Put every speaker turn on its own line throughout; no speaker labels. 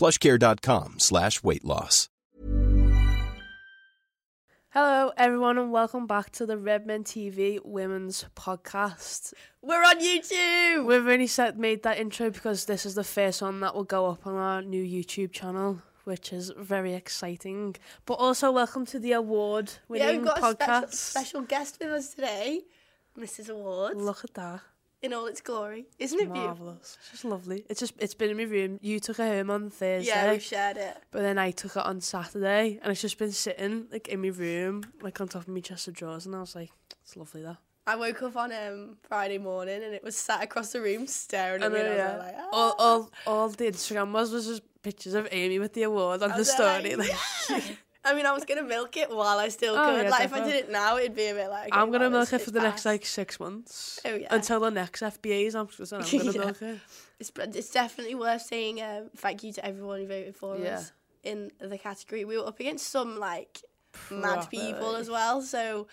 plushcare.com slash weight loss.
Hello, everyone, and welcome back to the Redmen TV Women's Podcast.
We're on YouTube.
We've only set, made that intro because this is the first one that will go up on our new YouTube channel, which is very exciting. But also, welcome to the award-winning
we've got a special,
podcast.
special guest with us today, Mrs. Awards,
Look at that,
in all its glory. Isn't it beautiful?
marvelous. It's just lovely. It's just it's been in my room. You took it home on Thursday.
Yeah, we've shared it.
But then I took it on Saturday, and it's just been sitting like in my room, like on top of my chest of drawers, and I was like, "It's lovely, that."
I woke up on um, Friday morning and it was sat across the room staring at me.
then,
I
yeah,
was like,
all,
"Ah."
all, all the Instagram was was just pictures of Amy with the award on the story. Like,
yeah. I mean, I was gonna milk it while I still
Oh,
could.
yeah,
like, if I did it now, it'd be a bit like.
I'm gonna
well,
milk it for the next like six months.
Oh, yeah.
Until the next FBA's, I'm I'm gonna
Yeah.
milk it.
It's, it's definitely worth saying um, thank you to everyone who voted for
Yeah.
us in the category. We were up against some like mad people as well. So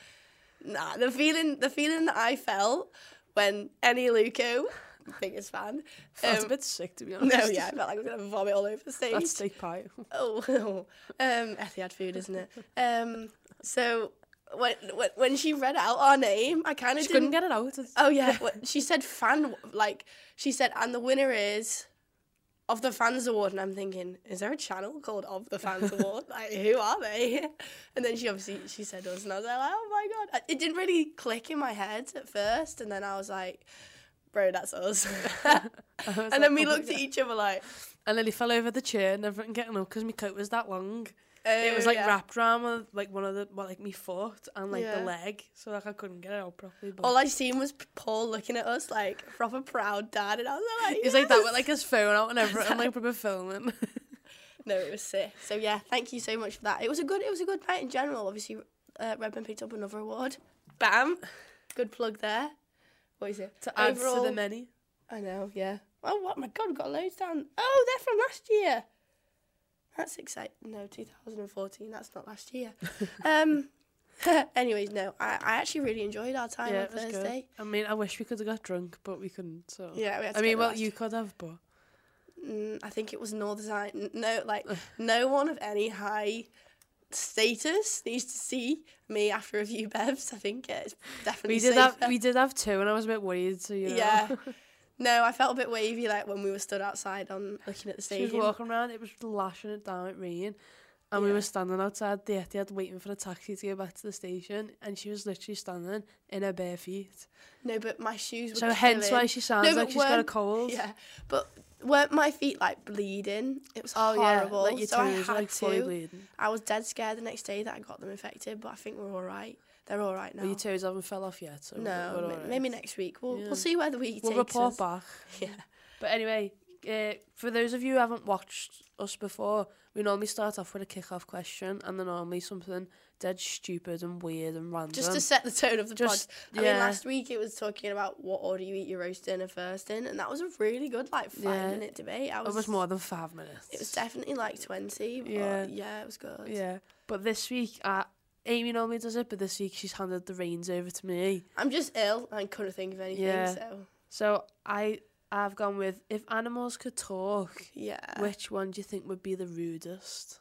nah, the feeling the feeling that I felt when Annie Luco, biggest fan.
A
um,
bit sick to be honest.
no, yeah, I felt like I was gonna vomit all over the stage.
That's steak pie.
Oh, um, Etihad food, isn't it? Um, so when, when when she read out our name, I kind of
couldn't get it out.
Oh yeah, she said fan like she said, and the winner is of the fans award, and I'm thinking, is there a channel called of the fans award? Like who are they? And then she obviously she said us, and I was like, oh my god, it didn't really click in my head at first, and then I was like, bro, that's us. and then we looked at each other like,
And then he fell over the chair and everything getting up because my coat was that long. it
Oh,
was like
yeah.
wrapped around like one of the well, like me foot and like the leg, so like I couldn't get it out properly. But
all I seen was Paul looking at us like proper proud dad, and I was like,
He's like that with
"Yes."
like his phone out and everything, like proper filming.
No, it was sick. So yeah, thank you so much for that. It was a good, it was a good night in general. Obviously, uh, Redmen picked up another award. Bam, good plug there. What is it?
to add to the many.
I know, yeah. Oh, what my god, we've got loads down. Oh, they're from last year. That's exciting. No, 2014. That's not last year. um. anyways, no, I, I actually really enjoyed our time
Yeah,
on
was good.
Thursday.
I mean, I wish we could have got drunk, but we couldn't. So
Yeah, we had to
I mean, well, you could have, but
Mm, I think it was Northern Ireland. N- No, like no one of any high status needs to see me after a few bevs. I think it's definitely
we did
safer.
have we did have two, and I was a bit worried. So you know,
Yeah. No, I felt a bit wavy like when we were stood outside on looking at the
she was walking around. It was lashing it down at rain. And we were standing outside the Etihad waiting for a taxi to go back to the station, and she was literally standing in her bare feet.
No, but my shoes were
So hence why she sounds
No,
like she's got a cold.
Yeah, but weren't my feet like bleeding? It was
Oh
horrible.
yeah, like your
so I had
like
to.
bleeding.
I was dead scared the next day that I got them infected, but I think we're all right. They're all right now.
Well, your toes haven't fell off yet. So
no,
we're
ma-
alright.
maybe next week. We'll
Yeah.
we'll see where the week
We'll report
us.
back.
Yeah.
But anyway, uh, for those of you who haven't watched us before, we normally start off with a kick-off question, and then normally something dead stupid and weird and random.
Just to set the tone of the
Just-
pod. I mean,
yeah.
last week it was talking about what order you eat your roast dinner first in, and that was a really good like five
Yeah.
minute debate. I
it
was,
was more than five minutes.
It was definitely like twenty. But
Yeah.
yeah, it was good.
Yeah, but this week, uh, Amy normally does it, but this week she's handed the reins over to me.
I'm just ill and couldn't think of anything.
Yeah.
So
So I I've gone with if animals could talk,
yeah,
which one do you think would be the rudest?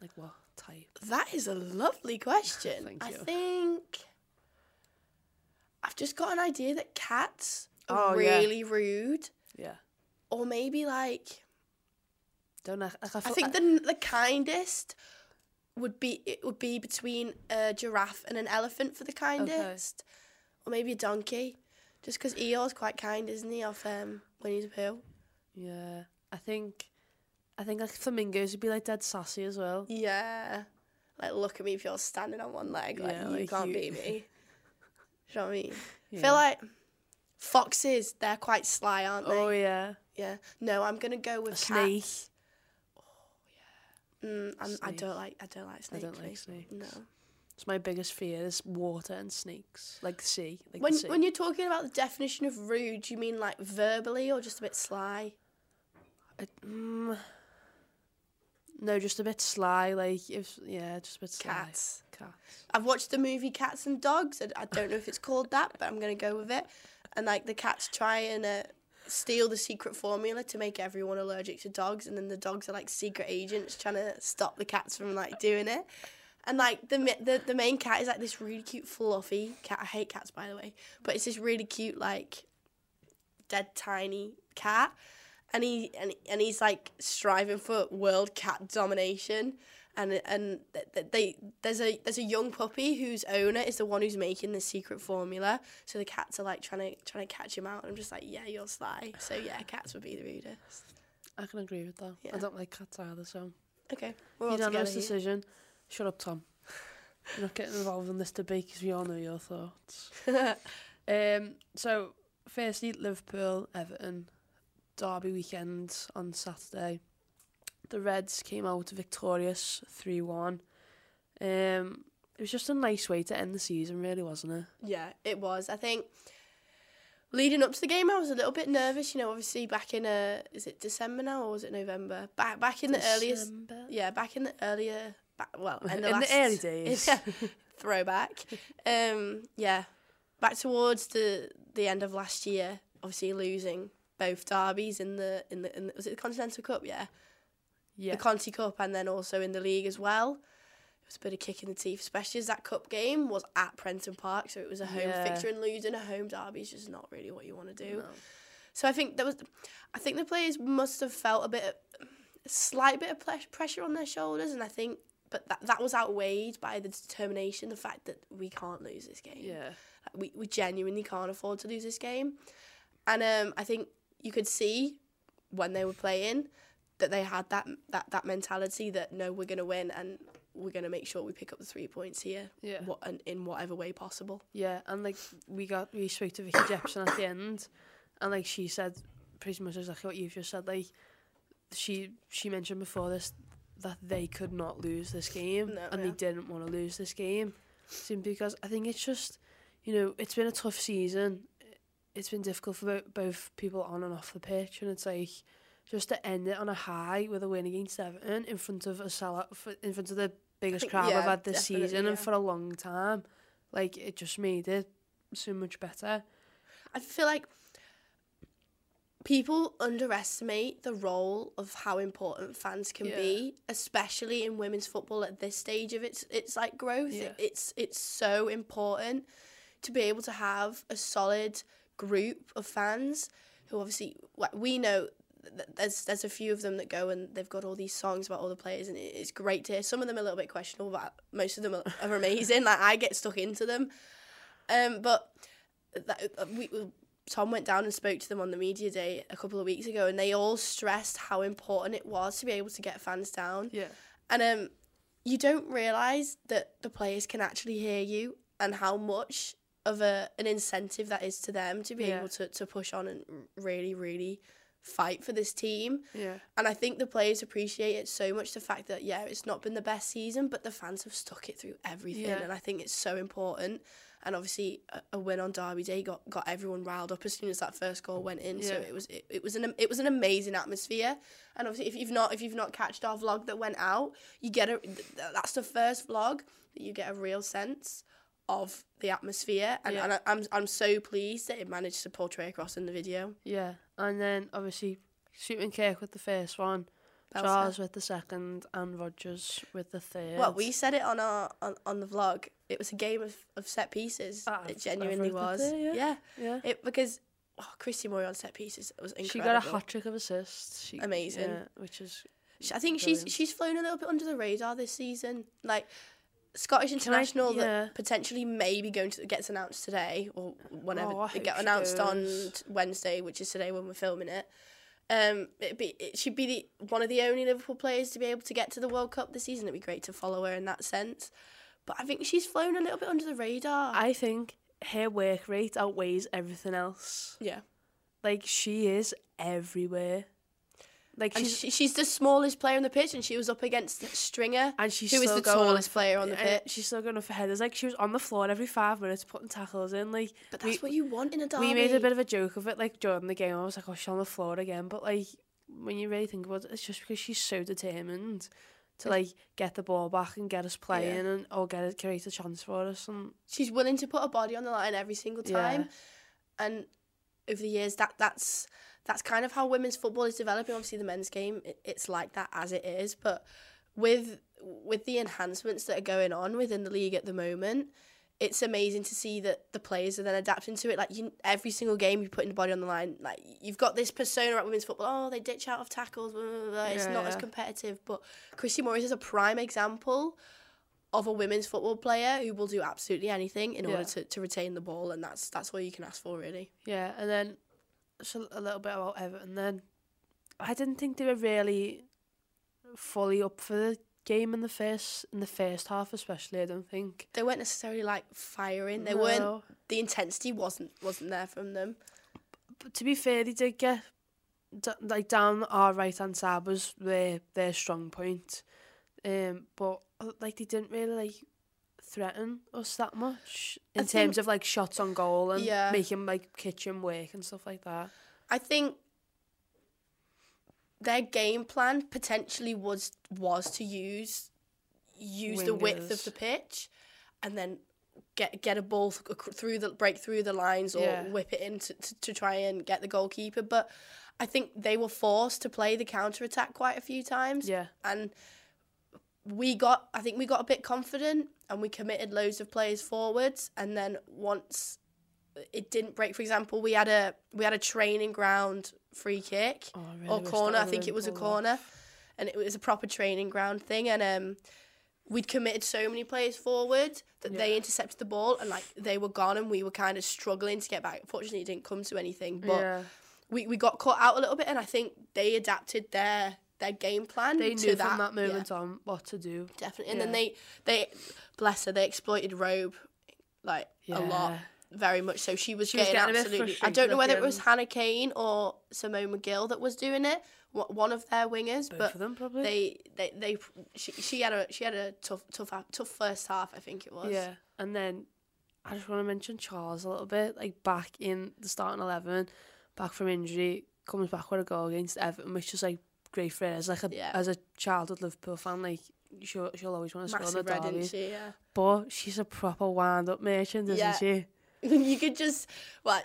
Like what type?
that is a lovely question.
Thank you.
I think I've just got an idea that cats
Oh,
are
yeah.
really rude,
Yeah.
or maybe like
Don't know. Like, I,
I think the the kindest would be it would be between a giraffe and an elephant for the kindest, or maybe a donkey, just because Eeyore's quite kind, isn't he? of um, Winnie the Pooh.
Yeah, I think, I think like flamingos would be like dead sassy as well.
Yeah, like look at me if you're standing on one leg, like
Yeah,
you
like
can't
you-
beat me. Do you know what I mean? I
Yeah.
feel like foxes, they're quite sly, aren't they?
Oh yeah,
Yeah. No, I'm gonna go with
a snake.
cats. Mm, I'm, I
Snake.
don't like. I don't like
I
snakes.
don't like snakes.
No.
It's my biggest fear is water and snakes, like the sea. Like
When
the sea.
when you're talking about the definition of rude, do you mean like verbally or just a bit sly?
I- mm, no, just a bit sly. Like if yeah, just a bit sly.
Cats.
Cats.
I've watched the movie Cats and Dogs. and I don't know if it's called that, but I'm gonna go with it. And like the cats try and uh, steal the secret formula to make everyone allergic to dogs, and then the dogs are like secret agents trying to stop the cats from like doing it. And like the the the main cat is like this really cute fluffy cat. I hate cats by the way, but it's this really cute like dead tiny cat, and he and and he's like striving for world cat domination. And and th- th- they there's a there's a young puppy whose owner is the one who's making the secret formula. So the cats are like trying to trying to catch him out. And I'm just like, yeah, you're sly. So yeah, cats would be the rudest.
I can agree with that.
Yeah.
I don't like cats either, so
Okay, we're all together. here.
decision. Shut up, Tom. You're not getting involved in this debate because we all know your thoughts. um. So, firstly, Liverpool, Everton, Derby weekend on Saturday. The Reds came out victorious, three one. Um. It was just a nice way to end the season, really, wasn't it?
Yeah, it was. I think leading up to the game, I was a little bit nervous. You know, obviously back in uh, is it December now or was it November? Back back in the earliest,
December?
yeah, back in the earlier, back, well, in the,
In the
last,
early days.
throwback. Um, yeah, back towards the the end of last year. Obviously losing both derbies in the in the, in the was it the Continental Cup? Yeah,
Yeah.
the Conti Cup, and then also in the league as well. It was a bit of kick in the teeth, especially as that cup game was at Prenton Park, so it was a home
Yeah.
fixture, and losing a home derby is just not really what you want to do.
No.
So I think there was, I think the players must have felt a bit, a slight bit of pressure on their shoulders, and I think, but that that was outweighed by the determination, the fact that we can't lose this game.
Yeah.
Like, we we genuinely can't afford to lose this game, and um, I think you could see when they were playing that they had that that that mentality that no, we're gonna win and we're gonna make sure we pick up the three points here,
Yeah.
what and in whatever way possible.
Yeah, and like we got we spoke to Vicky Jepson at the end, and like she said pretty much exactly what you've just said. Like she she mentioned before this that they could not lose this game,
No,
and
yeah.
they didn't want to lose this game, simply because I think it's just you know it's been a tough season. It's been difficult for both people on and off the pitch, and it's like just to end it on a high with a win against Everton in front of a sell in front of the biggest
think-
crowd
yeah,
I've had this season
yeah.
and for a long time. Like it just made it so much better.
I feel like people underestimate the role of how important fans can
Yeah.
be, especially in women's football at this stage of its its like growth.
Yeah.
It's it's so important to be able to have a solid group of fans who obviously we know there's there's a few of them that go and they've got all these songs about all the players and it's great to hear. Some of them are a little bit questionable, but most of them are, amazing. like I get stuck into them. Um, but that, uh, we, we- Tom went down and spoke to them on the media day a couple of weeks ago, and they all stressed how important it was to be able to get fans down.
Yeah.
And um, you don't realise that the players can actually hear you and how much of a an incentive that is to them to be
Yeah.
able to, to push on and really, really fight for this team.
Yeah.
And I think the players appreciate it so much the fact that, yeah, it's not been the best season, but the fans have stuck it through everything.
Yeah.
And I think it's so important. And obviously, a, a win on Derby Day got, got everyone riled up as soon as that first goal went in. So it was it, it was an it was an amazing atmosphere. And obviously, if you've not if you've not catched our vlog that went out, you get a that's the first vlog that you get a real sense of the atmosphere. And,
Yeah.
and I, I'm I'm so pleased that it managed to portray across in the video.
Yeah. And then obviously Sweetman-Kirk with the first one,
Belter.
Charles with the second, and Rodgers with the third.
Well, we said it on our on, on the vlog. It was a game of, of set pieces.
Ah,
it genuinely was.
there,
yeah.
yeah.
It because oh, Christie Murray on set pieces was incredible.
She got a hat trick of assists. She,
Amazing.
Yeah, which is
I think she's
Brilliant.
she's flown a little bit under the radar this season. Like Scottish international
yeah.
that potentially maybe going to gets announced today or whenever
Oh, I
it get announced on Wednesday, which is today when we're filming it. Um, it'd be it should be the one of the only Liverpool players to be able to get to the World Cup this season. It'd be great to follow her in that sense. But I think she's flown a little bit under the radar.
I think her work rate outweighs everything else.
yeah.
Like she is everywhere. Like
And
she's
she, she's the smallest player on the pitch, and she was up against Stringer,
and she's
who
still
the tallest player on the pitch.
She's still going for headers. Like she was on the floor every five minutes putting tackles in. Like
But that's
we,
what you want in a derby.
we made a bit of a joke of it. Like during the game, I was like, "Oh, she's on the floor again." But like when you really think about it, it's just because she's so determined to like get the ball back and get us playing and or get it create a chance for us. And
she's willing to put her body on the line every single time.
Yeah.
And over the years, that that's that's kind of how women's football is developing. Obviously, the men's game it's like that as it is, but with with the enhancements that are going on within the league at the moment. It's amazing to see that the players are then adapting to it. Like you, every single game, you're putting the body on the line. Like you've got this persona at women's football. Oh, they ditch out of tackles. Blah, blah, blah. It's
Yeah,
not as competitive. But Christie Murray is a prime example of a women's football player who will do absolutely anything in
Yeah.
order to, to retain the ball, and that's that's all you can ask for, really.
yeah, and then a, a little bit about Everton. Then I didn't think they were really fully up for the game in the first in the first half, especially. I don't think
They weren't necessarily like firing. They
No.
weren't. The intensity wasn't wasn't there from them.
But to be fair, they did get d- like down our right hand side was their their strong point. Um, but uh, like they didn't really like threaten us that much
I
in terms
think-
of like shots on goal and
Yeah.
making like kitchen work and stuff like that.
I think their game plan potentially was was to use use the width of the pitch, and then get get a ball th- through the break through the lines or
Yeah.
whip it in to, to, to try and get the goalkeeper. But I think they were forced to play the counter attack quite a few times.
Yeah.
and we got I think we got a bit confident and we committed loads of players forwards and then once it didn't break for example we had a we had a training ground free kick
Oh, really?
Or corner. I think it was a corner. and it was a proper training ground thing and um we'd committed so many players forward that they intercepted the ball and like they were gone and we were kind of struggling to get back. Fortunately it didn't come to anything but
yeah.
we, we got caught out a little bit and I think they adapted their their game plan
They knew
that,
from that
yeah,
moment on what to do.
definitely and then they they bless her they exploited Robe like a lot very much so she was
She was
getting,
getting a bit
absolutely I don't know whether it was. Hannah Cain or Simone Magill that was doing it one of their wingers
Both
but
of them probably.
they they they she, she had a she had a tough tough tough first half I think it was
Yeah, and then I just want to mention Charles a little bit. Like back in the starting eleven, back from injury, comes back with a goal against Everton, which is like great for her. As like a
Yeah.
as a childhood Liverpool fan, like she'll she'll always want to score the
red
derby.
she yeah
But she's a proper wind up merchant, isn't
Yeah.
she?
you could just well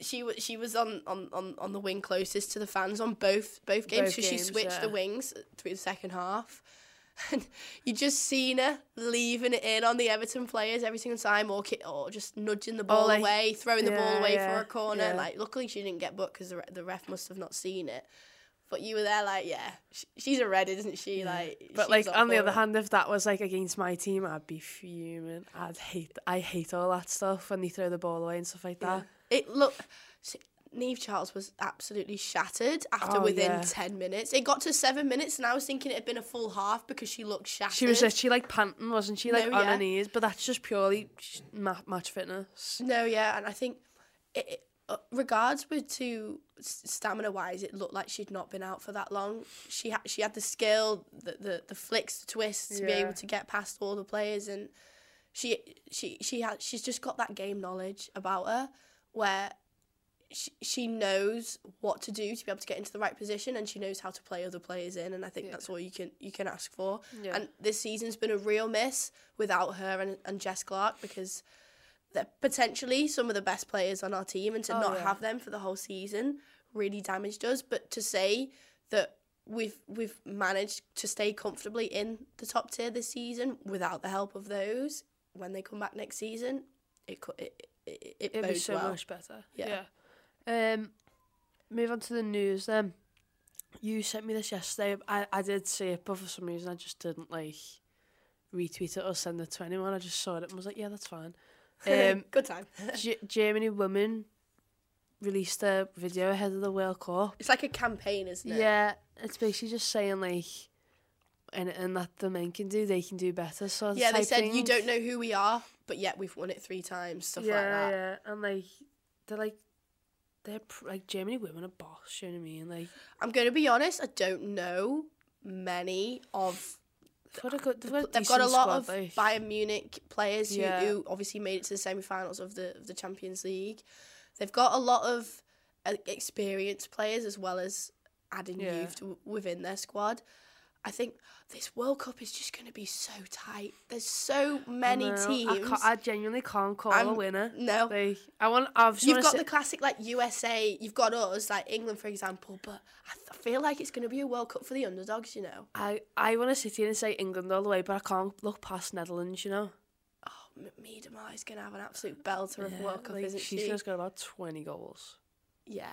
she was she was on, on, on, on the wing closest to the fans on both both games because she switched the wings through the second half and you just seen her leaving it in on the Everton players every single time or or just nudging the ball
like-
away throwing the ball away
yeah,
for a corner
yeah.
like luckily she didn't get booked because the, re- the ref must have not seen it but you were there like yeah she's a red isn't she like
But like on the other hand, if that was like against my team, I'd be fuming. I'd hate. I hate all that stuff when they throw the ball away and stuff like that.
It look. Niamh Charles was absolutely shattered after
Oh,
within
yeah.
10 minutes. It got to seven minutes, and I was thinking it had been a full half because she looked shattered.
She was literally like panting, wasn't she? Like
No,
on
yeah.
her knees. But that's just purely match fitness.
No, yeah, and I think, it, it, Uh, regards with to stamina wise, it looked like she'd not been out for that long. She had she had the skill, the the, the flicks, the twists to be able to get past all the players, and she she she had she's just got that game knowledge about her where. She, she knows what to do to be able to get into the right position and she knows how to play other players in and I think that's all you can you can ask for
Yeah.
and this season's been a real miss without her and, and Jess Clarke because they're potentially some of the best players on our team, and to
Oh,
not
yeah.
have them for the whole season really damaged us. But to say that we've we've managed to stay comfortably in the top tier this season without the help of those, when they come back next season, it could it it, it
It'd be so
well.
much better.
Yeah.
Yeah. Um, move on to the news then. you sent me this yesterday. I, I did see it, but for some reason I just didn't like retweet it or send it to anyone. I just saw it and was like, yeah, that's fine. Um,
Good time.
G- Germany women released a video ahead of the World Cup.
It's like a campaign, isn't it?
Yeah, it's basically just saying like, and and that the men can do, they can do better. So
Yeah, they said you don't know who we are, but yet we've won it three times, stuff
yeah,
like that.
yeah, and like they're like they're pr- like Germany women are boss. You know what I mean? Like
I'm going to be honest, I don't know many of.
They've got a good, they've got a,
They've got a lot of
like.
Bayern Munich players who,
Yeah.
who obviously made it to the semi-finals of the of the Champions League. They've got a lot of uh, experienced players as well as adding
Yeah.
youth to, within their squad. I think this World Cup is just going to be so tight. There's so many
No,
teams.
I, I genuinely can't call a
I'm-
winner.
no.
like I want. I've
You've got the classic like USA. You've got us like England, for example. But I th- feel like it's going to be a World Cup for the underdogs. You know.
I I want to sit here and say England all the way, but I can't look past Netherlands. You know.
Oh, Miedema is going to have an absolute belter of a World Cup,
like,
isn't
she's
she?
just got about twenty goals.
Yeah.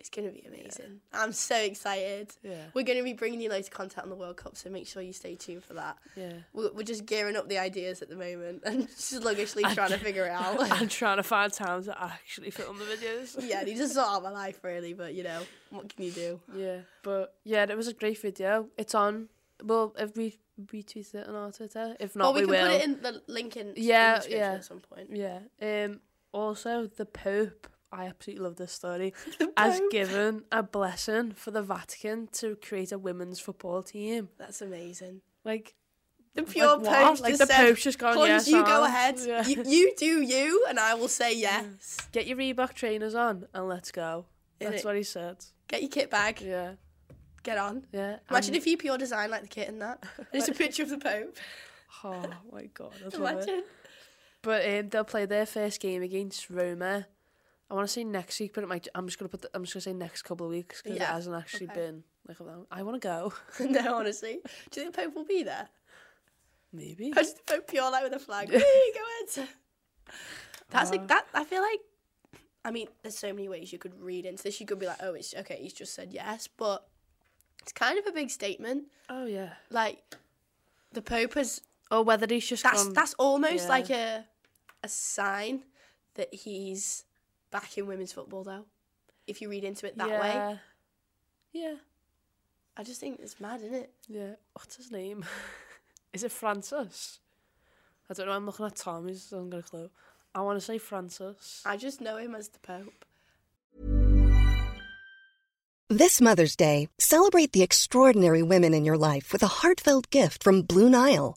It's going to be amazing. I'm so excited.
Yeah.
We're going to be bringing you loads of content on the World Cup, so make sure you stay tuned for that.
Yeah.
We're, we're just gearing up the ideas at the moment and sluggishly trying to figure it out.
I'm trying to find time to actually film the videos.
yeah, these to sort out my life, really, but you know, what can you do?
Yeah, but yeah, it was a great video. It's on. Well, if we retweet it on our Twitter, if not,
Well, we,
we,
can
will.
put it in the link in, in
Yeah,
the description
yeah.
at some point.
Yeah. Um. Also, the Pope. I absolutely love this story. Has given a blessing for the Vatican to create a women's football team.
That's amazing.
Like
The pure
what?
Pope
Like
just
the
said,
Pope's just gone, "Yes,
you go
I'll."
ahead.
Yeah.
You, you do you, and I will say yes.
get your Reebok trainers on and let's go. That's
Innit?
what he said.
Get your kit bag.
Yeah.
Get on.
Yeah.
Imagine if you pure design like the kit and that. There's a picture of the Pope.
Oh my god. It.
Imagine.
But um, they'll play their first game against Roma. I want to say next week, but it might. I'm just gonna put. The, I'm just gonna say next couple of weeks because
Yeah,
it hasn't actually
okay.
been like that. I want to go.
no, honestly. Do you think Pope will be there?
Maybe.
Imagine the Pope pure like with a flag. Go ahead. That's like uh. that. I feel like. I mean, there's so many ways you could read into this. You could be like, oh, it's okay. He's just said yes, but it's kind of a big statement.
Oh yeah.
Like, the Pope has
Or whether he's just
that's
gone-
that's almost
yeah.
like a a sign that he's back in women's football though if you read into it that way
yeah. Yeah.
i just think it's mad isn't it
Yeah. What's his name? Is it Francis? I don't know. I'm looking at Tom. He doesn't got a clue. I want to say Francis.
i just know him as the pope
This Mother's Day, celebrate the extraordinary women in your life with a heartfelt gift from Blue Nile.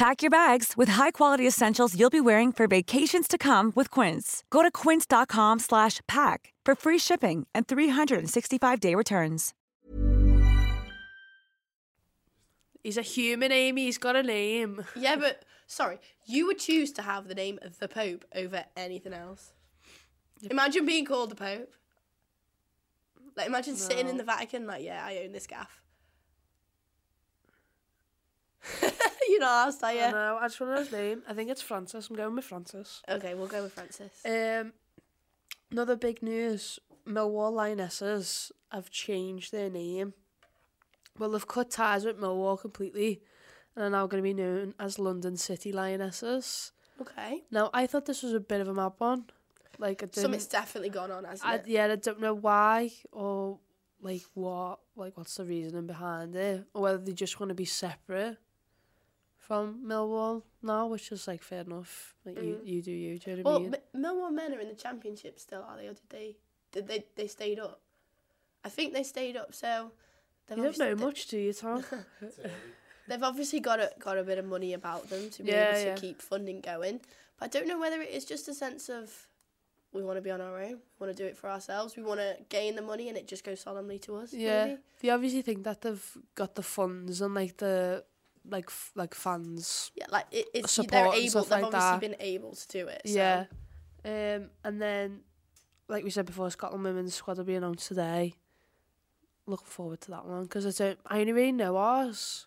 Pack your bags with high-quality essentials you'll be wearing for vacations to come with Quince. Go to quince.com slash pack for free shipping and 365-day returns.
He's a human, Amy. He's got a name.
yeah but sorry you would choose to have the name of the pope over anything else imagine being called the pope like imagine sitting in the vatican like yeah i own this gaff you know i'll say
I
yeah
know. I just want to know his name. I think it's Francis. I'm going with Francis.
okay we'll go with francis
Um, another big news. Millwall Lionesses have changed their name. Well, they've cut ties with Millwall completely and are now going to be known as London City Lionesses.
Okay.
Now, I thought this was a bit of a mad one. Like, I didn't,
Something's definitely gone on, hasn't
I,
it?
yeah, I don't know why or like what, like what's the reasoning behind it, or whether they just want to be separate from Millwall now, which is like fair enough. Like you,
Mm.
you do you. Do you know what I
Well,
mean?
M- Millwall men are in the championship still, are they? Or did they? Did they? They stayed up. I think they stayed up. So they've
You don't know much, do you, Tom?
They've obviously got a got a bit of money about them to be
Yeah,
able to
yeah.
keep funding going. But I don't know whether it is just a sense of we want to be on our own, we want to do it for ourselves, we want to gain the money, and it just goes solemnly to us.
yeah,
maybe?
they obviously think that they've got the funds and like the like f- like fans.
yeah, like it, it's
Support
they're
and
able.
stuff
They've
like
obviously
that.
been able to do it. So.
Yeah, um, and then like we said before, Scotland women's squad will be announced today. Looking forward to that one because I don't. I only really know ours,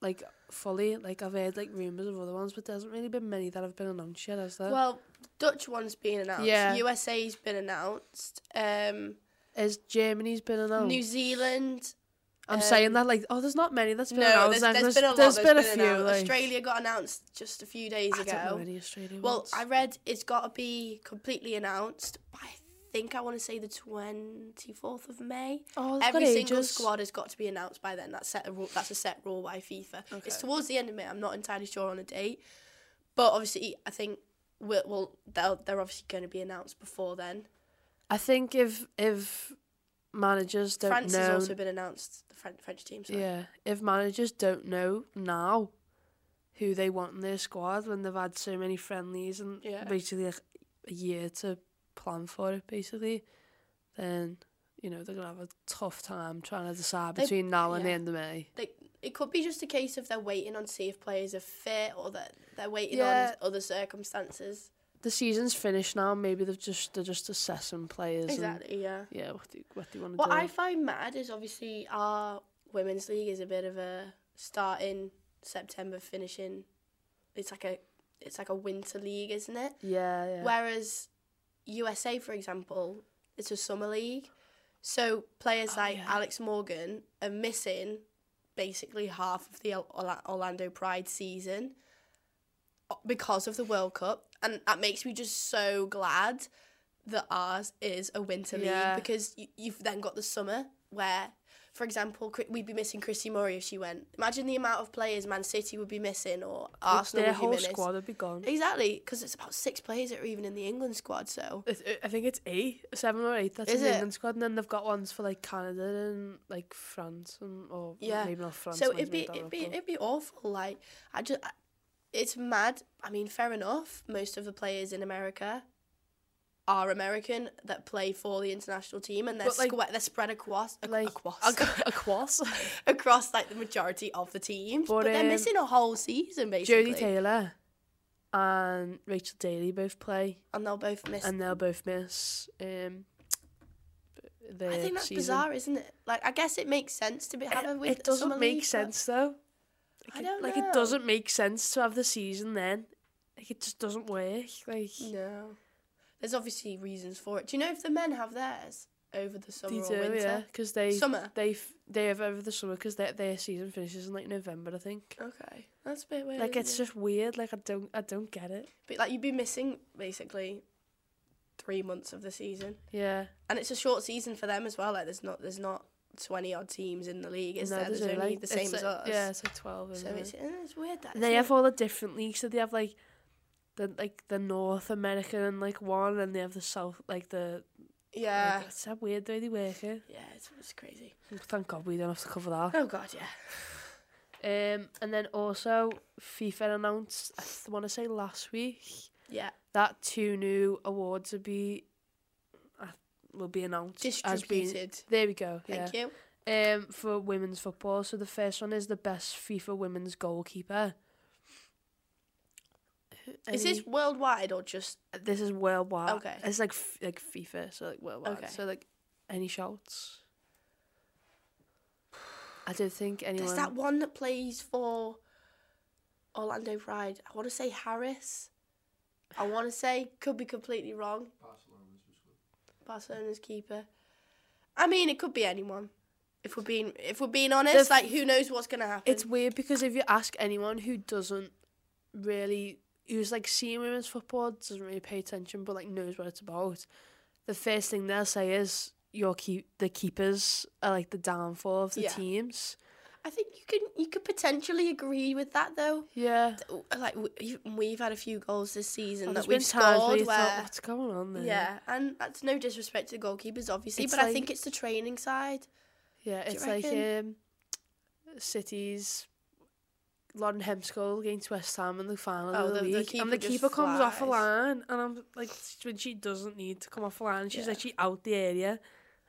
like fully. Like I've heard like rumours of other ones, but there hasn't really been many that have been announced yet, has there?
Well, Dutch one's been announced.
Yeah.
USA's been announced. Um,
Has Germany's been announced?
New Zealand.
I'm
um,
saying that like oh, there's not many that's been
No,
announced.
there's,
like,
there's been a lot.
There's
There's
been a few. Like,
Australia got announced just a few days
I
ago.
don't know any Australian
Well,
ones.
I read it's got to be completely announced by I think I want to say the 24th of May.
Oh,
Every single squad has got to be announced by then. That's set a rule, that's a set rule by FIFA.
Okay.
It's towards the end of May. I'm not entirely sure on a date, but obviously I think we'll, well they'll, they're obviously going to be announced before then.
I think if if managers don't
France
know,
has also been announced. The French French team. Sorry.
yeah, if managers don't know now who they want in their squad when they've had so many friendlies and
Yeah.
basically like a year to plan for it, basically, then you know they're gonna have a tough time trying to decide
They-
between now and the end of May.
Like it could be just a case of they're waiting on see if players are fit or that they're waiting
Yeah.
on other circumstances.
The season's finished now. Maybe they've just they're just assessing players.
Exactly. Yeah.
Yeah. What do what do you want to do? What?
I find mad is obviously our women's league is a bit of a starting September, finishing. It's like a it's like a winter league, isn't it?
yeah, yeah.
Whereas USA, for example, it's a summer league. So players
Oh,
like
yeah.
Alex Morgan are missing basically half of the Orlando Pride season uh, because of the World Cup, and that makes me just so glad that ours is a winter
Yeah.
league because you, you've then got the summer where. For example, we'd be missing Christie Murray if she went. Imagine the amount of players Man City would be missing, or Arsenal
Their
would be
whole
missing.
squad would be gone.
Exactly, because it's about six players that are even in the England squad. So
I think it's eight, seven or eight. That's
Is
in the
it?
England squad, and then they've got ones for like Canada and like France and or
yeah,
maybe not France.
So it'd be it'd be it'd be awful. Like I just, I, it's mad. I mean, fair enough. Most of the players in America are American that play for the international team, and they're
like-
squa- they're spread across ac-
like
across
ac- across.
across like the majority of the teams. But,
But,
they're
um,
missing a whole season basically,
Jodie Taylor and Rachel Daly both play,
and they'll both miss.
and they'll both miss. Um,
I think that's
season.
bizarre, isn't it? Like, I guess it makes sense to be have
It,
with
it doesn't make
league,
sense though. Like
I
it-
don't
like
know.
it doesn't make sense to have the season then. Like it just doesn't work. Like
No. There's obviously reasons for it. Do you know if the men have theirs over the summer or winter?
yeah, because they
Summer?
they f- they have over the summer because their their season finishes in like November, I think.
Okay, that's a bit weird.
Like it's
it?
just weird. Like I don't I don't get it.
but like you'd be missing basically three months of the season,
Yeah.
and it's a short season for them as well. Like there's not there's not twenty odd teams in the league, is
No,
there? There's,
only,
only
like-
the same as
like-
us.
Yeah, it's like twelve.
so
isn't
it's
it?
eh, it's weird that.
They have
it?
all the different leagues. So they have like the like the North American and like one, and they have the South like the.
yeah
Like, it's that weird the way they work it.
yeah it's, it's crazy.
Thank God we don't have to cover that.
Oh god yeah.
Um, and then also FIFA announced, I want to say last week,
Yeah,
that two new awards would be will be announced as being.
distributed.
There we go.
Thank
yeah.
you.
Um, for women's football. So the first one is the best FIFA women's goalkeeper.
Is
Any-
this worldwide or just
This is worldwide.
Okay.
It's like f- like FIFA, so like worldwide.
Okay.
So like, any shouts? I don't think anyone.
There's that one that plays for Orlando Pride. I want to say Harris. I want to say could be completely wrong. Barcelona's keeper. I mean, it could be anyone. If we're being if we're being honest, like who knows what's gonna happen?
It's weird because if you ask anyone who doesn't really, who's like seeing women's football, doesn't really pay attention, but like knows what it's about, the first thing they'll say is your keep the keepers are like the downfall of the
Yeah.
teams.
I think you can you could potentially agree with that though.
Yeah,
Like we've had a few goals this season
Oh,
that we've scored where
thought, what's going on there?
yeah, and that's no disrespect to the goalkeepers, obviously,
It's
but I think it's the training side.
yeah,
Do
it's like um, City's. Lauren Hemp's goal against West Ham in the final
Oh,
of the,
the- the
league, and the keeper comes off a line, and I'm like, when she doesn't need to come off a line, she's
Yeah.
actually out the area,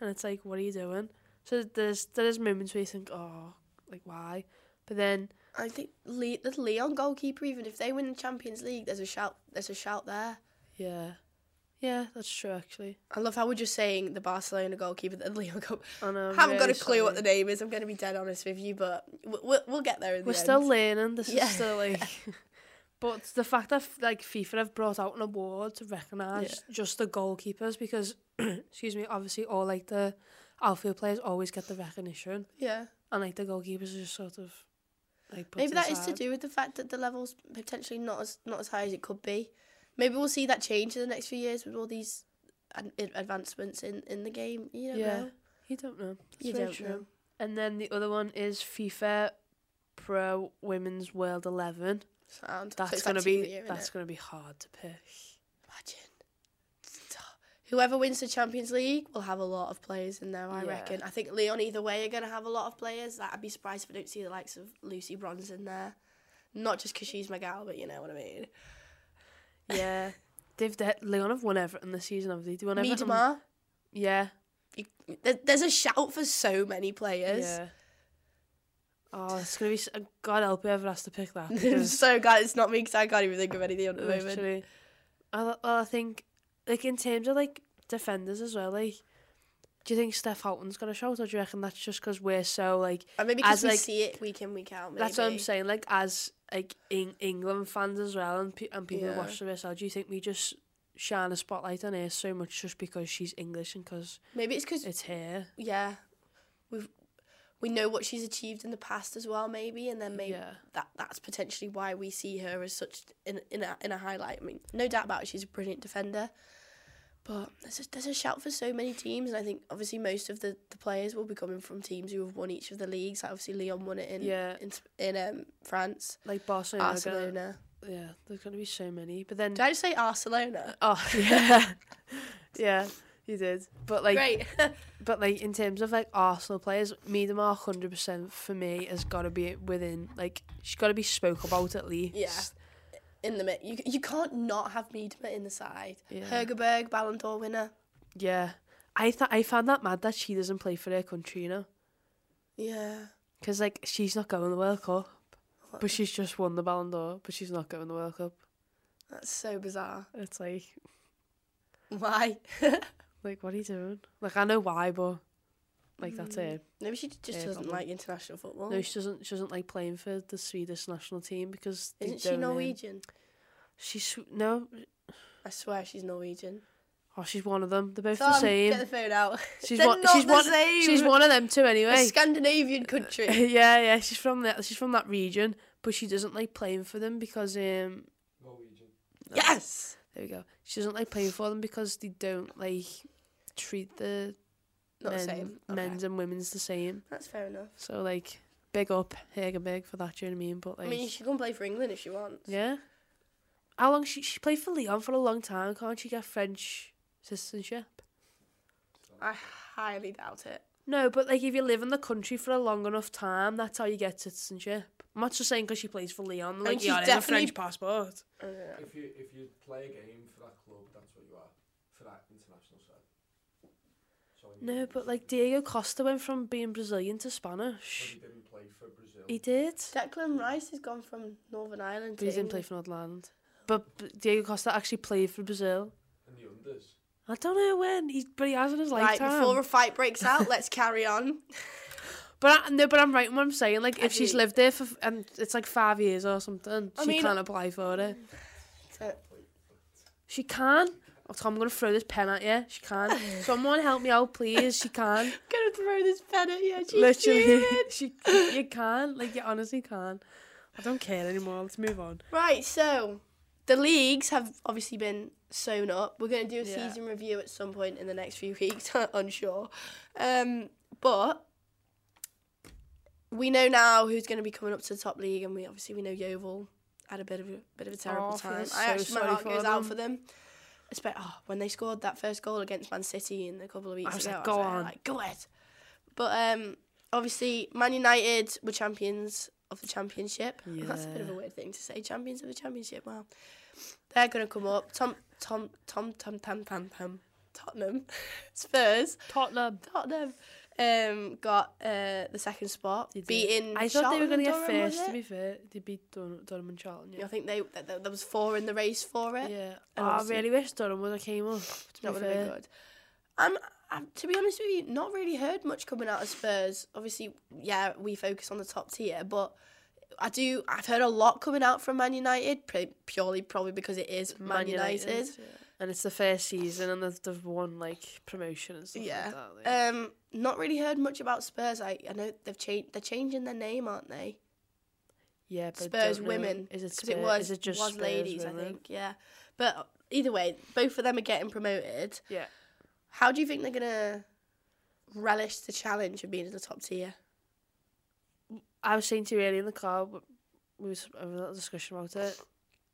and it's like, what are you doing? So there's there's moments where you think, oh, like why? But then
I think Le- the Lyon goalkeeper, even if they win the Champions League, there's a shout. There's a shout there.
yeah, yeah, that's true actually.
I love how we're just saying the Barcelona goalkeeper, the Lyon goal.
I know,
haven't got a clue what the name is. I'm going to be dead honest with you, but we'll, we'll, get there in
We're
the
still
end.
learning. This
Yeah.
is still like. But the fact that like FIFA have brought out an award to recognise just the goalkeepers because, excuse me, obviously all like the outfield players always get the recognition,
Yeah.
And like the goalkeepers are just sort of like
Maybe that is to do with the fact that the level's potentially not as not as high as it could be. Maybe we'll see that change in the next few years with all these ad- ad- advancements in, in the game. You don't
Yeah.
know.
You don't know. It's
You don't
true.
know.
And then the other one is FIFA Pro Women's World Eleven.
Sound.
That's
it's
gonna
like
be
year,
that's
innit?
gonna be hard to pick.
Whoever wins the Champions League will have a lot of players in there, I
Yeah.
reckon. I think Lyon either way are going to have a lot of players. I'd be surprised if I don't see the likes of Lucy Bronze in there. Not just because she's my gal, but you know what I mean.
Yeah. They've de- Lyon have won Everton this season, have they? Do you want Everton?
Miedema,
Yeah.
you, there, there's a shout for so many players.
Yeah. Oh, it's gonna be. s- uh, God help whoever has to pick that. because
so glad it's not me because I can't even think of anything at the moment.
I, well, I think like in terms of like defenders as well. Like, do you think Steph Houghton's gonna shout, or do you reckon that's just because we're so like?
And maybe
as
because we
like
see it week in, week out. Maybe.
that's what I'm saying. Like as like Eng- England fans as well, and pe- and people
Yeah.
watch the WSL. Do you think we just shine a spotlight on her so much just because she's English and because
Maybe it's because
it's her?
yeah, we've we know what she's achieved in the past as well, maybe, and then maybe
Yeah.
that that's potentially why we see her as such in in a in a highlight. I mean, no doubt about it, she's a brilliant defender. But there's a, there's a shout for so many teams, and I think obviously most of the, the players will be coming from teams who have won each of the leagues. Like obviously, Lyon won it in
Yeah.
in in um, France,
Like Barcelona.
Barcelona.
yeah, there's gonna be so many. But then
Did I just say Barcelona?
Oh yeah, yeah, you did. But like,
Great.
but like in terms of like Arsenal players, Miedema hundred percent for me has got to be within like she's got to be spoke about at least.
Yeah. In the mid. You you can't not have Miedema in the side.
Yeah.
Hegerberg, Ballon d'Or winner.
yeah. I thought I found that mad that she doesn't play for her country, you know,
Yeah.
because like she's not going to the World Cup, but she's just won the Ballon d'Or, but she's not going to the World Cup.
That's so bizarre.
It's like,
Why?
like what are you doing? Like I know why, but like that's
Mm.
it.
Maybe she just
Yeah,
doesn't
problem.
like international football.
No, she doesn't. She doesn't like playing for the Swedish national team because they
Isn't she
don't,
Norwegian?
She's Sw- no.
I swear she's Norwegian.
Oh, she's one of them. They're both
Tom,
the same.
Get the phone out.
She's
They're
one.
not
she's
the
one.
same.
She's one of them too.
A
Anyway.
Scandinavian country.
yeah, yeah. She's from that. She's from that region, but she doesn't like playing for them because um.
yes.
There we go. She doesn't like playing for them because they don't like treat the
Not
men,
the same. Okay.
men's and women's the same.
That's fair enough.
So like, big up Hegerberg for that. Do you know what I mean? But like,
I mean, she can play for England if she wants.
yeah. How long she she played for Lyon for a long time? Can't she get French citizenship?
I highly doubt it.
No, but like if you live in the country for a long enough time, that's how you get citizenship. I'm not just saying because she plays for Lyon. Like,
she's
yeah, there's a French passport.
Oh, if you if you play a game for that club, that's what you are for that international side. So when you-
No, but like Diego Costa went from being Brazilian to
Well,
Spanish.
he didn't play for Brazil.
He did.
Declan Rice has gone from Northern Ireland
But
to
he didn't play for Northern Ireland. But Diego Costa actually played for Brazil.
in the unders.
I don't know when, he, but he has in his
Right,
lifetime.
before a fight breaks out, let's carry on.
But I, no, but I'm right in what I'm saying. Like,
I
if she's lived there for f- and it's like five years or something,
I
she
mean-
can't apply for it.
So,
She can. Oh, Tom, I'm gonna throw this pen at you. She can't. Someone help me out, please. She can't.
Gonna throw this pen at you. She's
Literally, she. You can't. Like you honestly can't. I don't care anymore. Let's move on.
Right, so the leagues have obviously been sewn up. We're going to do a
Yeah.
season review at some point in the next few weeks, I'm unsure. Um, but we know now who's going to be coming up to the top league, and we obviously we know Yeovil had a bit of a bit of a terrible
Oh, I feel
time.
so
I actually my
sorry
heart
for
goes out
them.
for them. Oh, when they scored that first goal against Man City in a couple of weeks
was
ago,
like,
I was
"Go on."
like, go ahead. But um, obviously, Man United were champions of the championship. Yeah. That's a bit of a weird thing to say. Champions of the championship. Wow. They're gonna come up. Tom, Tom, Tom, Tom, Tom, Tom, Tom, Tottenham, Spurs,
Tottenham.
Tottenham. Um, got uh the second spot, beating.
I thought they were going to get first. To be fair, they beat Durham, Durham and Charlton.
I think they th- th- there was four in the race for it.
Yeah. Oh, I really wish Durham would have came up. To
That
be
would have been good. I'm, I'm, to be honest with you, not really heard much coming out of Spurs. Obviously, yeah, we focus on the top tier, but I do. I've heard a lot coming out from Man United, purely probably because it is Man, United.
yeah. And it's the first season, and they've, they've won like promotion and stuff
Yeah.
like that. like.
Um, not really heard much about Spurs. I, I know they've changed. They're changing their name, aren't they?
yeah, but
Spurs women.
Is it Spurs?
it was
is it just
was
Spurs
ladies? I think. Yeah, but either way, both of them are getting promoted.
Yeah.
How do you think they're gonna relish the challenge of being in the top tier?
I was saying to you earlier in the car, we was having a little discussion about it.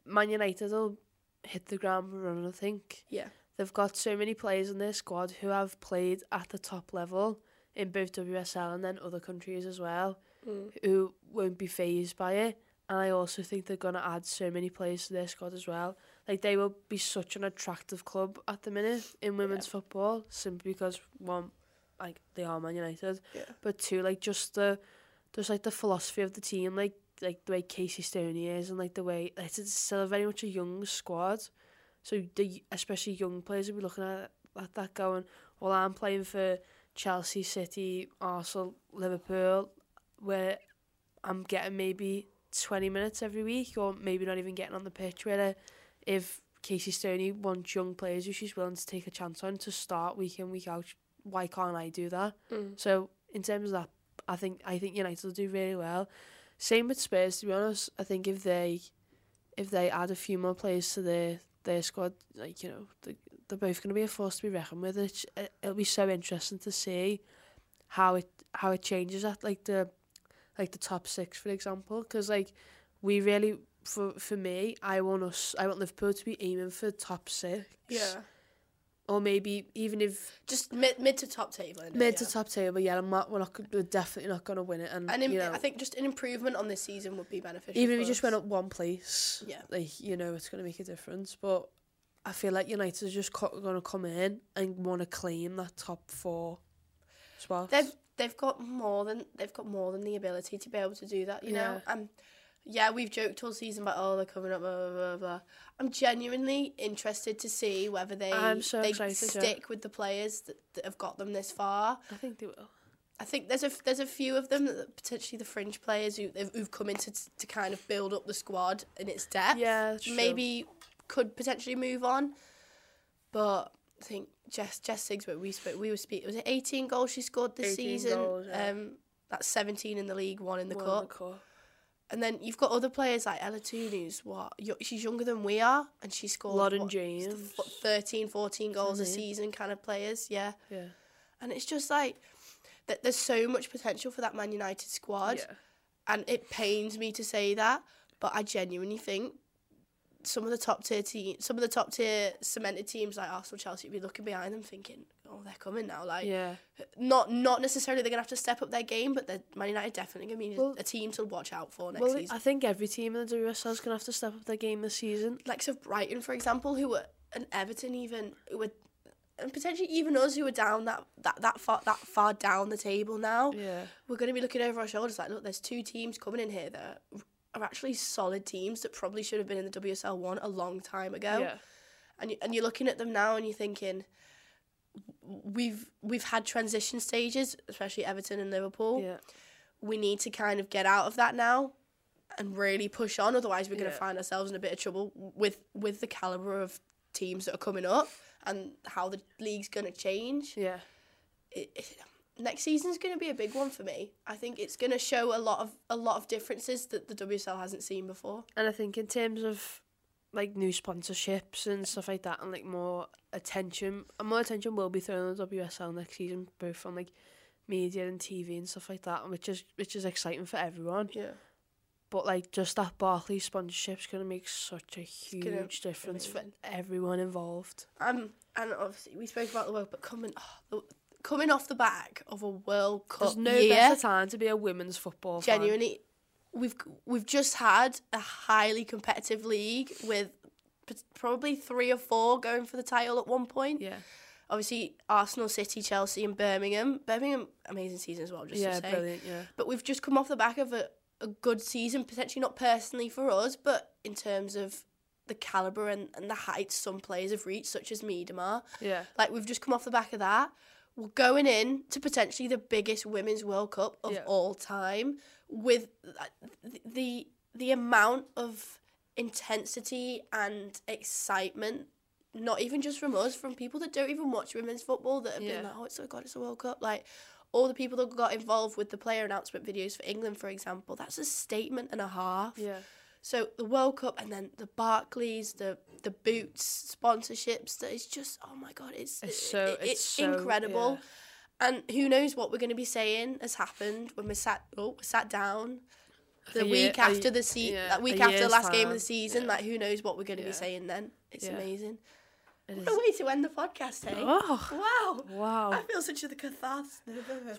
Man United will hit the ground running. I think
Yeah.
they've got so many players in their squad who have played at the top level in both WSL and then other countries as well, mm. who won't be phased by it. And I also think they're gonna add so many players to their squad as well. Like they will be such an attractive club at the minute in women's football, simply because one, like they are Man United,
Yeah.
but two, like just the, just like the philosophy of the team, like like the way Casey Stoney is, and like the way it's, still very much a young squad. So the especially young players will be looking at at that going, well, I'm playing for Chelsea, City, Arsenal, Liverpool, where I'm getting maybe 20 minutes every week, or maybe not even getting on the pitch. Where if Casey Stoney wants young players who she's willing to take a chance on to start week in week out, why can't I do that? Mm. So in terms of that, I think I think United will do really well. Same with Spurs, to be honest. I think if they if they add a few more players to their their squad, like you know, they, they're both going to be a force to be reckoned with. It's, it, it'll be so interesting to see how it how it changes at like the like the top six, for example, because like we really for for me, I want us, I want Liverpool to be aiming for top six, or maybe even if
Just mid, mid to top table. innit?
mid
yeah.
to top table. Yeah, I'm not, we're not, we're definitely not going to win it, and,
And im-
you know,
I think just an improvement on this season would be beneficial.
even if we just went up one place,
Yeah.
like you know, it's going to make a difference. But I feel like United is just co- going to come in and want to claim that top four spot.
They've they've got more than they've got more than the ability to be able to do that. You know.
Yeah.
Um, yeah, we've joked all season about oh they're coming up blah blah blah. blah. I'm genuinely interested to see whether they
so
they
excited, yeah.
stick with the players that, that have got them this far.
I think they will.
I think there's a there's a few of them that potentially the fringe players who who've come in to to kind of build up the squad in its depth.
Yeah,
maybe could potentially move on, but I think Jess Jess Sigsworth we spoke we were speaking was it 18 goals she scored this
18
season.
goals, yeah.
Um, that's 17 in the league, one in the
One
cup.
cup.
And then you've got other players like Ella Toone, who's what yo- she's younger than we are, and she scored
Lauren
what,
James.
f- 13, 14 goals a
Isn't it?
season kind of players. Yeah.
Yeah.
And it's just like that. There's so much potential for that Man United squad,
Yeah.
and it pains me to say that, but I genuinely think some of the top tier team, some of the top tier cemented teams like Arsenal, Chelsea, would be looking behind them thinking, "Oh, they're coming now." Like,
Yeah.
not not necessarily they're gonna have to step up their game, but Man United definitely gonna be
Well-
a team to watch out for next
Well,
season.
I think every team in the WSL is going to have to step up their game this season.
likes of Brighton, for example, who were and Everton even who were and potentially even us who are down that, that, that far that far down the table now.
Yeah.
We're gonna be looking over our shoulders like, look, there's two teams coming in here that are actually solid teams that probably should have been in the WSL one a long time ago.
Yeah.
And you, and you're looking at them now and you're thinking we've we've had transition stages, especially Everton and Liverpool.
Yeah.
We need to kind of get out of that now and really push on otherwise we're going to find ourselves in a bit of trouble with with the caliber of teams that are coming up and how the league's going to change.
Yeah.
It, it, next season's going to be a big one for me. I think it's going to show a lot of a lot of differences that the WSL hasn't seen before.
And I think in terms of like new sponsorships and stuff like that, and like more attention, and more attention will be thrown on the WSL next season, both from like media and TV and stuff like that, which is which is exciting for everyone.
Yeah.
But like just that Barclays sponsorship's gonna make such a huge
gonna-
difference for everyone involved.
Um, and obviously we spoke about the World, but coming oh, the, coming off the back of a World Cup
There's no
year,
better time to be a women's football fan.
We've we've just had a highly competitive league with p- probably three or four going for the title at one point.
Yeah.
Obviously, Arsenal, City, Chelsea, and Birmingham. Birmingham, amazing season as well. Just
Yeah,
to say.
brilliant, yeah.
But we've just come off the back of a, a good season, potentially not personally for us, but in terms of the caliber and, and the heights some players have reached, such as Miedema.
Yeah.
Like we've just come off the back of that. We're going in to potentially the biggest women's World Cup of
Yeah.
all time with uh, the, the amount of intensity and excitement. Not even just from us, from people that don't even watch women's football that have
Yeah.
been like, "Oh, it's so god, it's a World Cup!" Like all the people that got involved with the player announcement videos for England, for example, that's a statement and a half.
Yeah.
So the World Cup and then the Barclays, the the boots sponsorships. That is just oh my god, it's
It's so-
it-
it's
it's
so-
incredible.
yeah.
And who knows what we're going to be saying has happened when we sat oh we sat down the
A
week
a
after
y-
the se-
yeah,
week after the last game of the season.
yeah.
Like who knows what we're going to
Yeah.
be saying then? It's amazing.
It
What
is.
a way to end the podcast, hey?
Oh.
wow!
Wow.
I feel such a catharsis.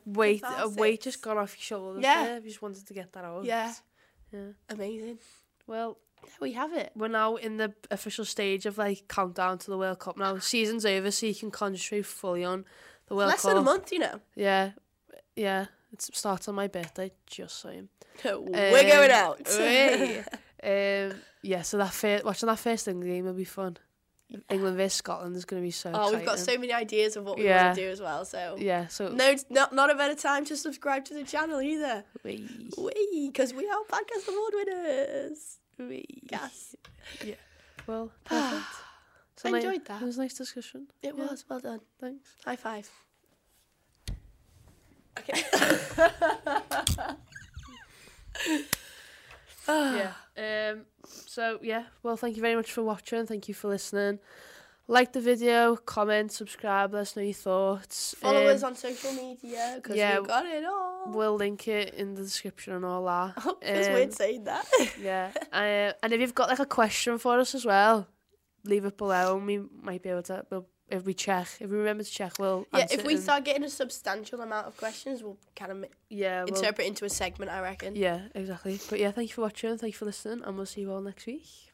Weight, a weight just got off your shoulders.
Yeah. Eh?
there. You just wanted to get that out.
Yeah.
Yeah.
Amazing.
Well,
There we have it.
we're now in the official stage of like countdown to the World Cup now. Season's over, so you can concentrate fully on the World
Less
Cup.
than a month, you know.
Yeah, yeah. It starts on my birthday. Just saying.
We're going
Um,
out.
hey. um, yeah. So that first, watching that first England game will be fun. England versus Scotland is going to be so.
Oh, we've got
exciting.
so many ideas of what we
Yeah.
want to do as well. So
Yeah. So
no, not not a better time to subscribe to the channel either.
Wee.
Wee, because we are podcast award winners.
Wee.
Yes,
Yeah. Well, perfect. So
I
ni-
enjoyed that.
It was a nice discussion.
it
Yeah.
was well done.
Thanks.
High five. Okay.
yeah. Um. So yeah. Well, thank you very much for watching. Thank you for listening. Like the video, comment, subscribe. Let us know your thoughts.
Follow
Um,
us on social media because
yeah,
we've got it all.
We'll link it in the description and all that.
Feels
Um,
weird saying that.
Yeah. uh, and if you've got like a question for us as well, leave it below and we might be able to. We'll, if we check, if we remember to check, we'll.
yeah, if we start getting a substantial amount of questions, we'll kind of
yeah, we'll,
interpret into a segment. I reckon.
Yeah, exactly. But yeah, thank you for watching. Thank you for listening, and we'll see you all next week.